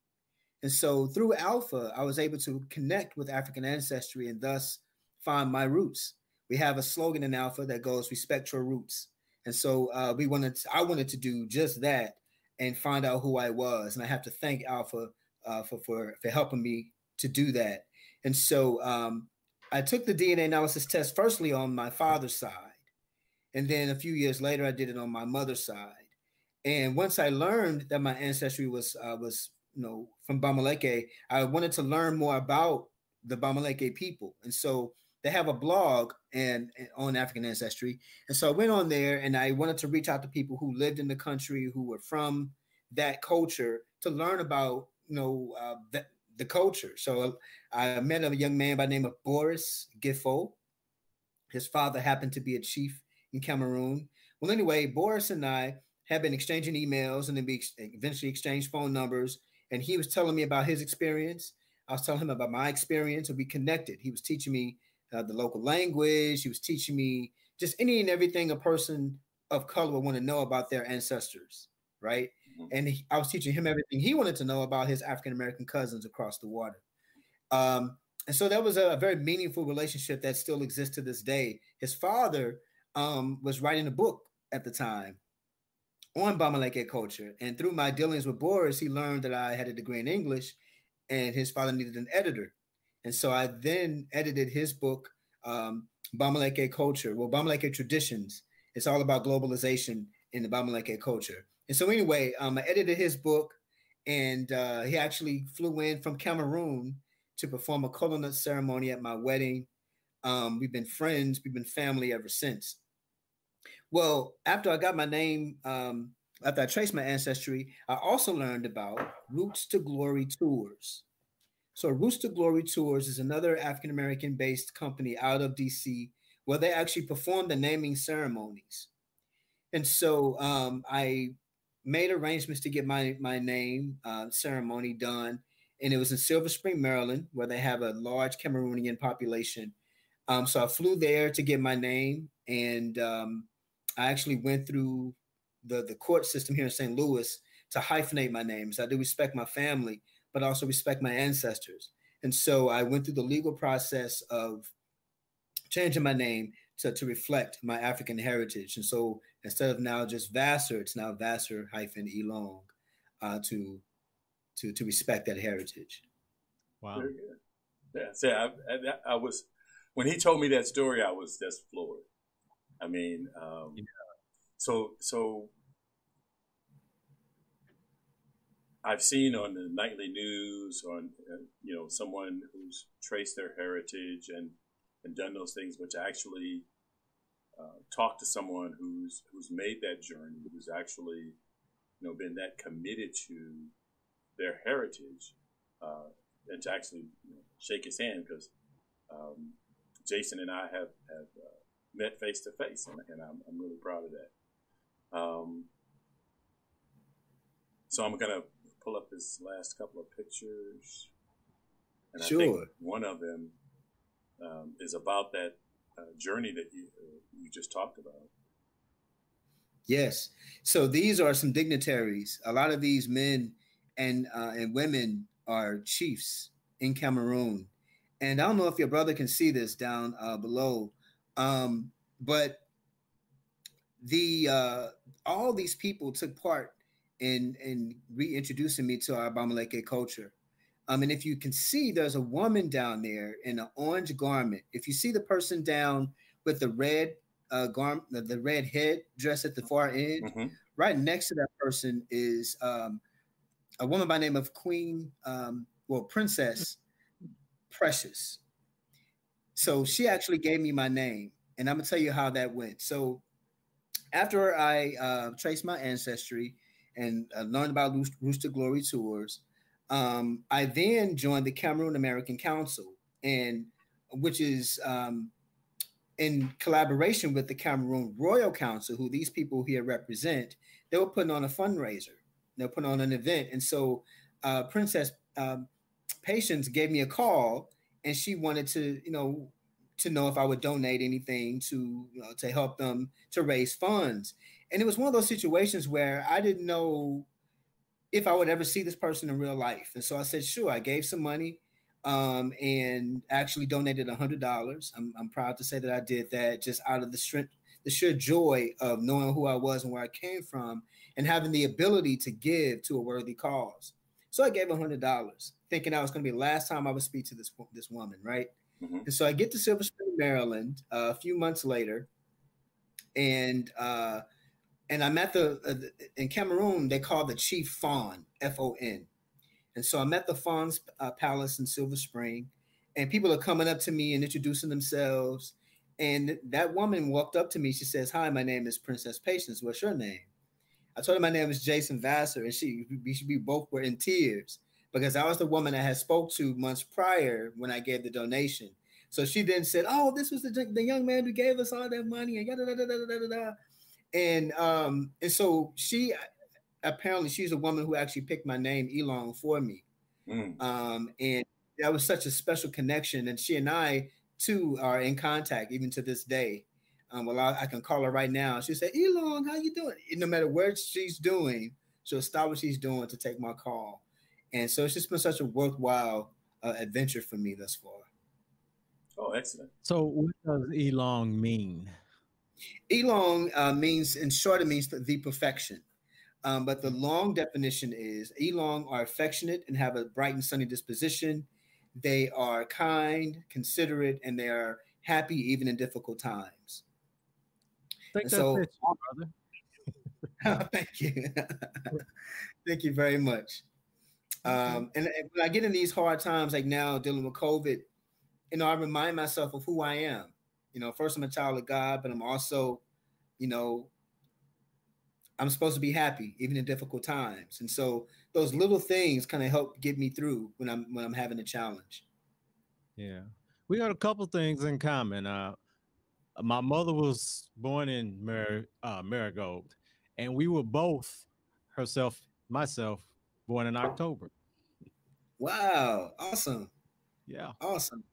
And so through Alpha, I was able to connect with African ancestry and thus find my roots. We have a slogan in Alpha that goes "Respect your roots," and so uh, we wanted. To, I wanted to do just that and find out who I was. And I have to thank Alpha uh, for for for helping me to do that. And so um, I took the DNA analysis test firstly on my father's side, and then a few years later I did it on my mother's side. And once I learned that my ancestry was uh, was you know from Bamileke, I wanted to learn more about the Bamileke people, and so they have a blog and, and, on African ancestry. And so I went on there and I wanted to reach out to people who lived in the country who were from that culture to learn about you know uh, the, the culture. So I met a young man by the name of Boris Giffo. His father happened to be a chief in Cameroon. Well, anyway, Boris and I have been exchanging emails and then we eventually exchanged phone numbers. And he was telling me about his experience. I was telling him about my experience, and we connected. He was teaching me uh, the local language. He was teaching me just any and everything a person of color would want to know about their ancestors, right? Mm-hmm. And he, I was teaching him everything he wanted to know about his African American cousins across the water. Um, and so that was a, a, very meaningful relationship that still exists to this day. His father um, was writing a book at the time on Bamileke culture. And through my dealings with Boris, he learned that I had a degree in English and his father needed an editor. And so I then edited his book, um, Bamileke Culture, well, Bamileke Traditions. It's all about globalization in the Bamileke culture. And so, anyway, um, I edited his book, and uh, he actually flew in from Cameroon to perform a kola ceremony at my wedding. Um, we've been friends, we've been family ever since. Well, after I got my name, um, after I traced my ancestry, I also learned about Roots to Glory tours. So, Roots to Glory Tours is another African American based company out of DC where they actually perform the naming ceremonies. And so um, I made arrangements to get my, my name uh, ceremony done. And it was in Silver Spring, Maryland, where they have a large Cameroonian population. Um, so I flew there to get my name. And um, I actually went through the, the court system here in St. Louis to hyphenate my name. So I do respect my family but also respect my ancestors. And so I went through the legal process of changing my name to, to reflect my African heritage. And so instead of now just Vasser, it's now Vasser hyphen Elong uh, to, to, to respect that heritage. Wow. Very good. Yeah, so I, I, I, was when he told me that story, I was just floored. I mean, um, yeah. so so I've seen on the nightly news on uh, you know someone who's traced their heritage and and done those things, but to actually uh, talk to someone who's who's made that journey, who's actually you know been that committed to their heritage, uh, and to actually you know, shake his hand because um, Jason and I have have uh, met face to face, and, and I'm, I'm really proud of that. Um, so I'm gonna pull up his last couple of pictures, and sure. I think one of them um, is about that uh, journey that you uh, you just talked about. Yes. So these are some dignitaries. A lot of these men and uh, and women are chiefs in Cameroon. And I don't know if your brother can see this down uh, below, um, but the uh, all these people took part in in reintroducing me to our Bamileke culture. Um, and if you can see, there's a woman down there in an orange garment. If you see the person down with the red uh, garment, the, the red head dress at the far end, mm-hmm. right next to that person is um, a woman by name of Queen, um, well, Princess Precious. So she actually gave me my name, and I'm gonna tell you how that went. So after I uh, traced my ancestry and uh, learned about Roots to Glory tours, um, I then joined the Cameroon American Council, and which is um, in collaboration with the Cameroon Royal Council, who these people here represent. They were putting on a fundraiser. They were putting on an event, and so uh, Princess um, Patience gave me a call, and she wanted to, you know, to know if I would donate anything to you know, to help them to raise funds. And it was one of those situations where I didn't know if I would ever see this person in real life. And so I said, sure. I gave some money um, and actually donated a hundred dollars. I'm, I'm proud to say that I did that just out of the strength, the sheer joy of knowing who I was and where I came from, and having the ability to give to a worthy cause. So I gave a hundred dollars, thinking I was going to be the last time I would speak to this this woman, right? Mm-hmm. And so I get to Silver Spring, Maryland, uh, a few months later, and uh, and I'm at the uh, in Cameroon. They call the chief Fon, F O N, and so I'm at the Fon's uh, Palace in Silver Spring, and people are coming up to me and introducing themselves. And that woman walked up to me. She says, "Hi, my name is Princess Patience. What's your name?" I told her my name is Jason Vasser, and she we, we both were in tears because I was the woman I had spoke to months prior when I gave the donation. So she then said, "Oh, this was the, the young man who gave us all that money," and yada da da da da da. And um, and so she apparently she's a woman who actually picked my name Elong for me. Mm. Um, and that was such a special connection. And she and I too are in contact even to this day. Um, well, I, I, can call her right now. She said, Elong, how you doing? And no matter what she's doing, she'll stop what she's doing to take my call. And so it's just been such a worthwhile uh, adventure for me thus far. Oh, excellent. So what does Elong mean? Elong uh, means, in short, it means the perfection. Um, but the long definition is Elong are affectionate and have a bright and sunny disposition. They are kind, considerate, and they are happy even in difficult times. Think so, it, brother. *laughs* thank you. *laughs* thank you very much. Um, and, and when I get in these hard times, like now dealing with COVID, you know, I remind myself of who I am. You know, first I'm a child of God, but I'm also, you know, I'm supposed to be happy even in difficult times. And so those little things kind of help get me through when I'm when I'm having a challenge. Yeah. We got a couple things in common. Uh my mother was born in Mar- uh, Marigold, and we were both herself, myself, born in October. Wow, awesome. Yeah. Awesome.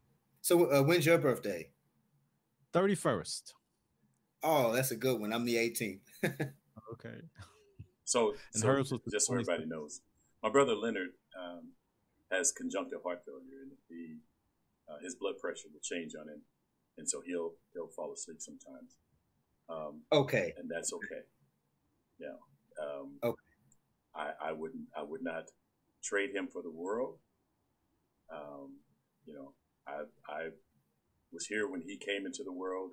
So uh, when's your birthday? 31st. Oh, that's a good one. I'm the 18th. *laughs* okay. So, *laughs* so just so everybody knows, my brother Leonard, um, has conjunctive heart failure, and the uh, his blood pressure will change on him, and so he'll he'll fall asleep sometimes. Um, okay, and that's okay. Yeah. Um, okay. I, I wouldn't I would not trade him for the world. Um, you know, I I was here when he came into the world,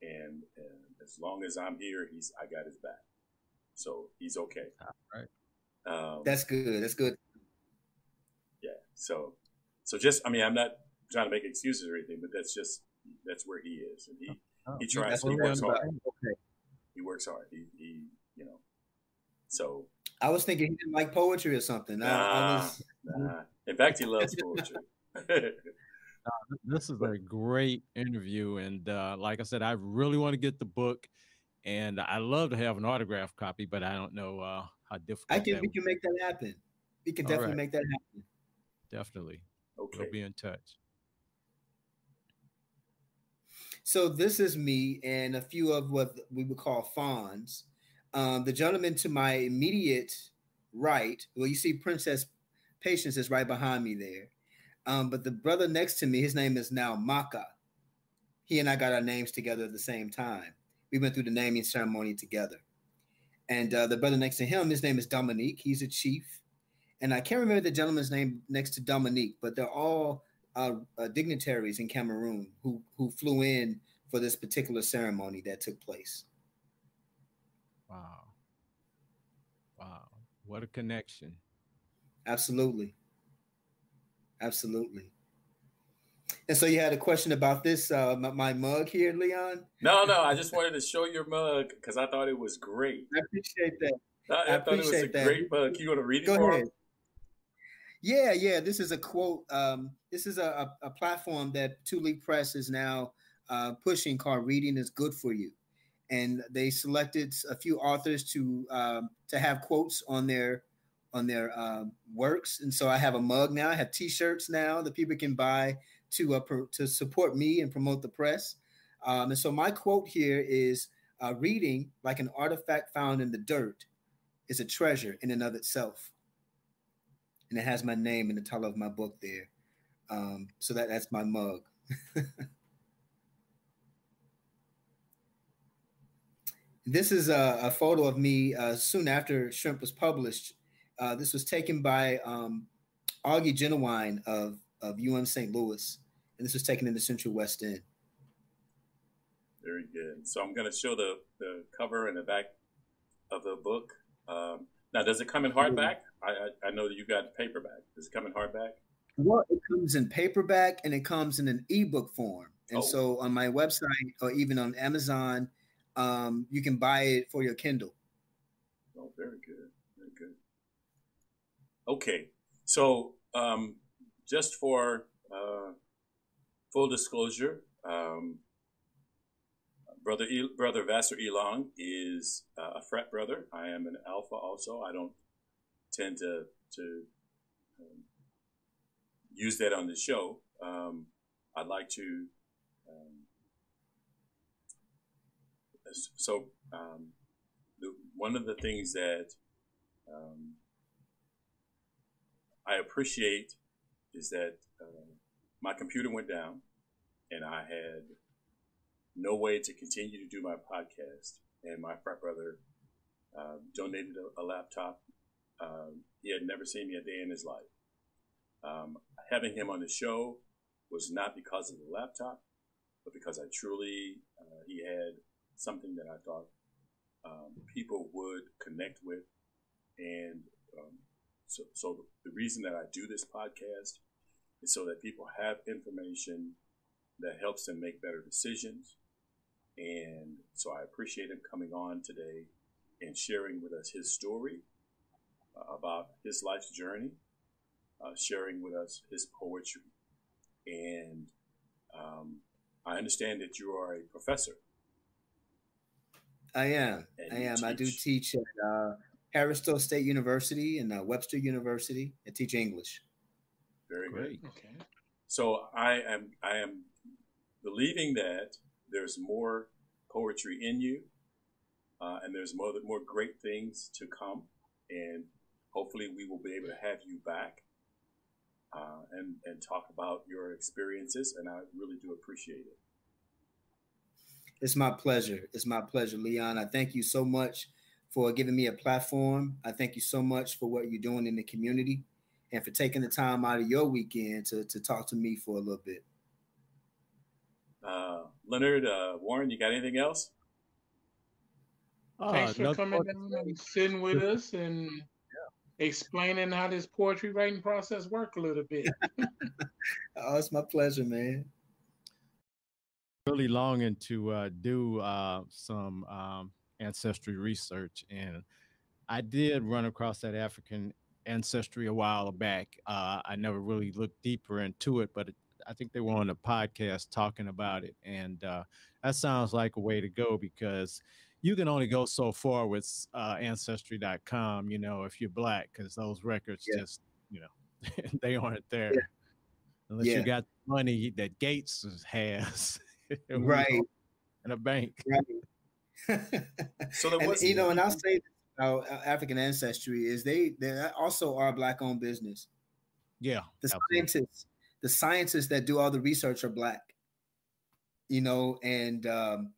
and, and as long as I'm here, he's I got his back, so he's okay. All right. Um, That's good. That's good. Yeah. So, so just I mean, I'm not trying to make excuses or anything, but that's just that's where he is, and he oh, he tries. He works hard. Okay. He works hard. He he you know. So I was thinking he didn't like poetry or something. Nah, I, I was, nah. In fact, he loves poetry. *laughs* Uh, this is a great interview, and uh, like I said, I really want to get the book, and I love to have an autograph copy, but I don't know uh, how difficult. I can. We can make that happen. We can definitely right. make that happen. Definitely. Okay. We'll be in touch. So this is me and a few of what we would call Fons. Um, the gentleman to my immediate right, well, you see Princess Patience is right behind me there. Um, but the brother next to me, his name is now Maka. He and I got our names together at the same time. We went through the naming ceremony together. And uh, the brother next to him, his name is Dominique. He's a chief. And I can't remember the gentleman's name next to Dominique, but they're all uh, uh, dignitaries in Cameroon who, who flew in for this particular ceremony that took place. Wow. Wow. What a connection. Absolutely. Absolutely. And so you had a question about this, uh, my, my, mug here, Leon? No, no, I just wanted to show your mug because I thought it was great. I appreciate that. I, I, I thought it was a that. great mug. You want to read it Go for ahead. Yeah, yeah. This is a quote. Um, this is a, a, platform that 2Leaf Press is now uh, pushing called "Reading is Good for You," and they selected a few authors to um, to have quotes on their on their uh, works. And so I have a mug now. I have T-shirts now that people can buy to uh, pro- to support me and promote the press. Um, and so my quote here is: uh, "Reading, like an artifact found in the dirt, is a treasure in and of itself." And it has my name in the title of my book there. Um, so that that's my mug. *laughs* this is a, a, photo of me uh, soon after Shrimp was published uh, this was taken by um, Augie Genuine of, of UM St. Louis, and this was taken in the Central West End. Very good. So I'm going to show the, the cover and the back of the book. Um, now, does it come in hardback? I, I, I know that you got paperback. Does it come in hardback? Well, it comes in paperback and it comes in an ebook form. And oh. so on my website or even on Amazon, um, you can buy it for your Kindle. Oh, very good. Okay, so um, just for uh, full disclosure, um, brother e- brother Vasser Elong is uh, a frat brother. I am an alpha also. I don't tend to to um, use that on the show. Um, I'd like to. Um, so um, the, one of the things that um, I appreciate is that uh, my computer went down and I had no way to continue to do my podcast. And my frat brother uh, donated a, a laptop. Um, he had never seen me a day in his life. Um, having him on the show was not because of the laptop, but because I truly, uh, he had something that I thought um, people would connect with and um, so, so the reason that I do this podcast is so that people have information that helps them make better decisions. And so I appreciate him coming on today and sharing with us his story uh, about his life's journey, uh, sharing with us his poetry. And um, I understand that you are a professor. I am. I am. Teach. I do teach at uh, Harris-Stowe State University and uh, Webster University I teach English. Very Great. good. Okay. So I am I am believing that there's more poetry in you, uh, and there's more more great things to come, and hopefully we will be able to have you back. uh, and, and talk about your experiences, and I really do appreciate it. It's my pleasure. It's my pleasure, Leon. I thank you so much for giving me a platform. I thank you so much for what you're doing in the community and for taking the time out of your weekend to, to talk to me for a little bit. Leonard, uh, Warren, you got anything else? Uh, Thanks for coming down and sitting with us and yeah. explaining how this poetry writing process work a little bit. *laughs* oh, it's my pleasure, man. Really longing to uh, do uh, some um, ancestry research, and I did run across that African ancestry a while back. Uh, I never really looked deeper into it, but it, I think they were on a podcast talking about it, and uh, that sounds like a way to go because you can only go so far with uh, ancestry.com, you know, if you're black, because those records yeah. just, you know, *laughs* they aren't there yeah. unless yeah. you got money that Gates has, *laughs* right, in a bank. Right. *laughs* so there was, and, you know, and I'll say about African ancestry is they they also are black owned business. Yeah, the absolutely. scientists the scientists that do all the research are black you know and um,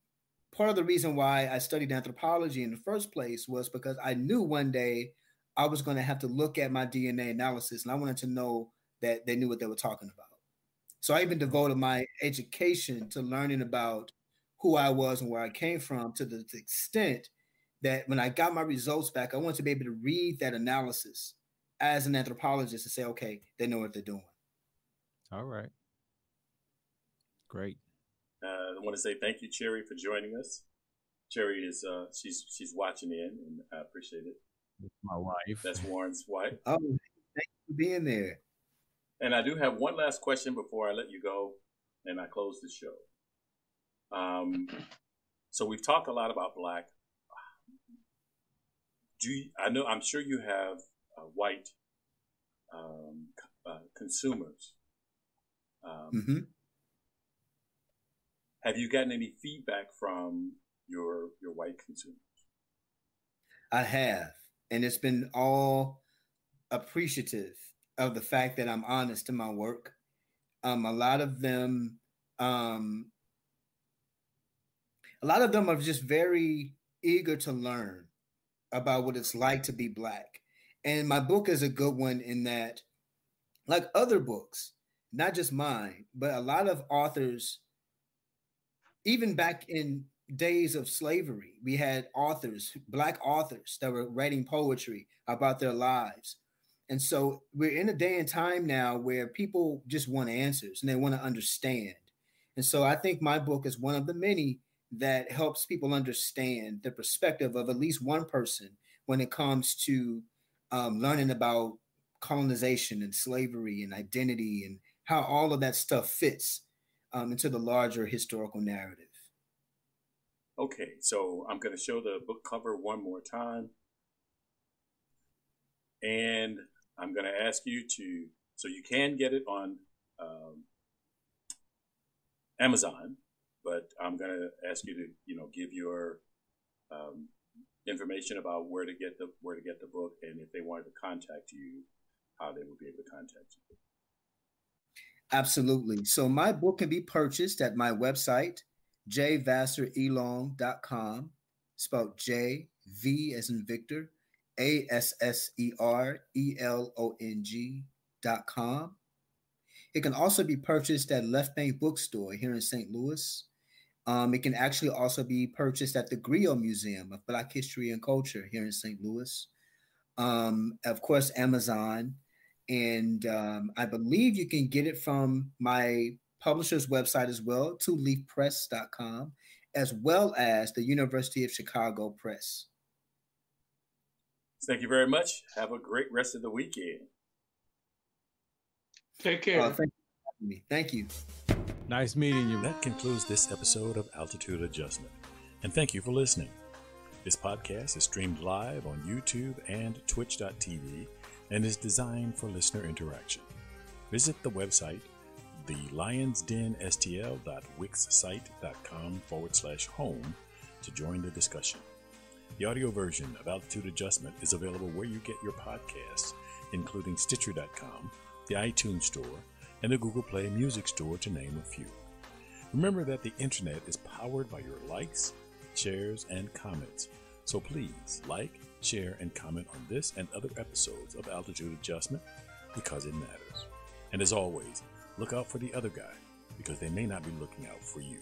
part of the reason why i studied anthropology in the first place was because i knew one day i was going to have to look at my dna analysis and i wanted to know that they knew what they were talking about. So i even devoted my education to learning about who i was and where i came from to the, the extent that when i got my results back i wanted to be able to read that analysis as an anthropologist and say okay they know what they're doing all right. Great. Uh, I want to say thank you, Cherry, for joining us. Cherry is uh, she's she's watching in, and I appreciate it. My wife. That's Warren's wife. Oh, thank you for being there. And I do have one last question before I let you go, and I close the show. Um, so we've talked a lot about black. Do you, I know? I'm sure you have uh, white um, uh, consumers um, mm-hmm. Have you gotten any feedback from your your white consumers? I have, and it's been all appreciative of the fact that I'm honest in my work. Um, a lot of them, um, a lot of them are just very eager to learn about what it's like to be black. And my book is a good one in that, like other books, not just mine, but a lot of authors, even back in days of slavery, we had authors, black authors that were writing poetry about their lives. And so we're in a day and time now where people just want answers and they want to understand. And so I think my book is one of the many that helps people understand the perspective of at least one person when it comes to um, learning about colonization and slavery and identity and how all of that stuff fits um, into the larger historical narrative. Okay, so I'm going to show the book cover one more time. And I'm going to ask you to, so you can get it on um, Amazon, but I'm going to ask you to, you know, give your um, information about where to get the where to get the book, and if they wanted to contact you, how they would be able to contact you. Absolutely. So my book can be purchased at my website, jvasserelong.com, spelled J V as in Victor, A S S E R E L O N G dot com. It can also be purchased at Left Bank Bookstore here in St. Louis. Um, it can actually also be purchased at the Griot Museum of Black History and Culture here in St. Louis. Um, of course, Amazon and um, I believe you can get it from my publisher's website as well, twoleafpress.com, as well as the University of Chicago Press. Thank you very much. Have a great rest of the weekend. Take care. Uh, thank, you thank you. Nice meeting you. That concludes this episode of Altitude Adjustment, and thank you for listening. This podcast is streamed live on YouTube and Twitch.tv and is designed for listener interaction. Visit the website thelionsdenstl.wixsite.com forward slash home to join the discussion. The audio version of Altitude Adjustment is available where you get your podcasts, including Stitcher.com, the iTunes Store, and the Google Play Music Store, to name a few. Remember that the internet is powered by your likes, shares, and comments. So please like, share, and comment on this and other episodes of Altitude Adjustment because it matters. And as always, look out for the other guy because they may not be looking out for you.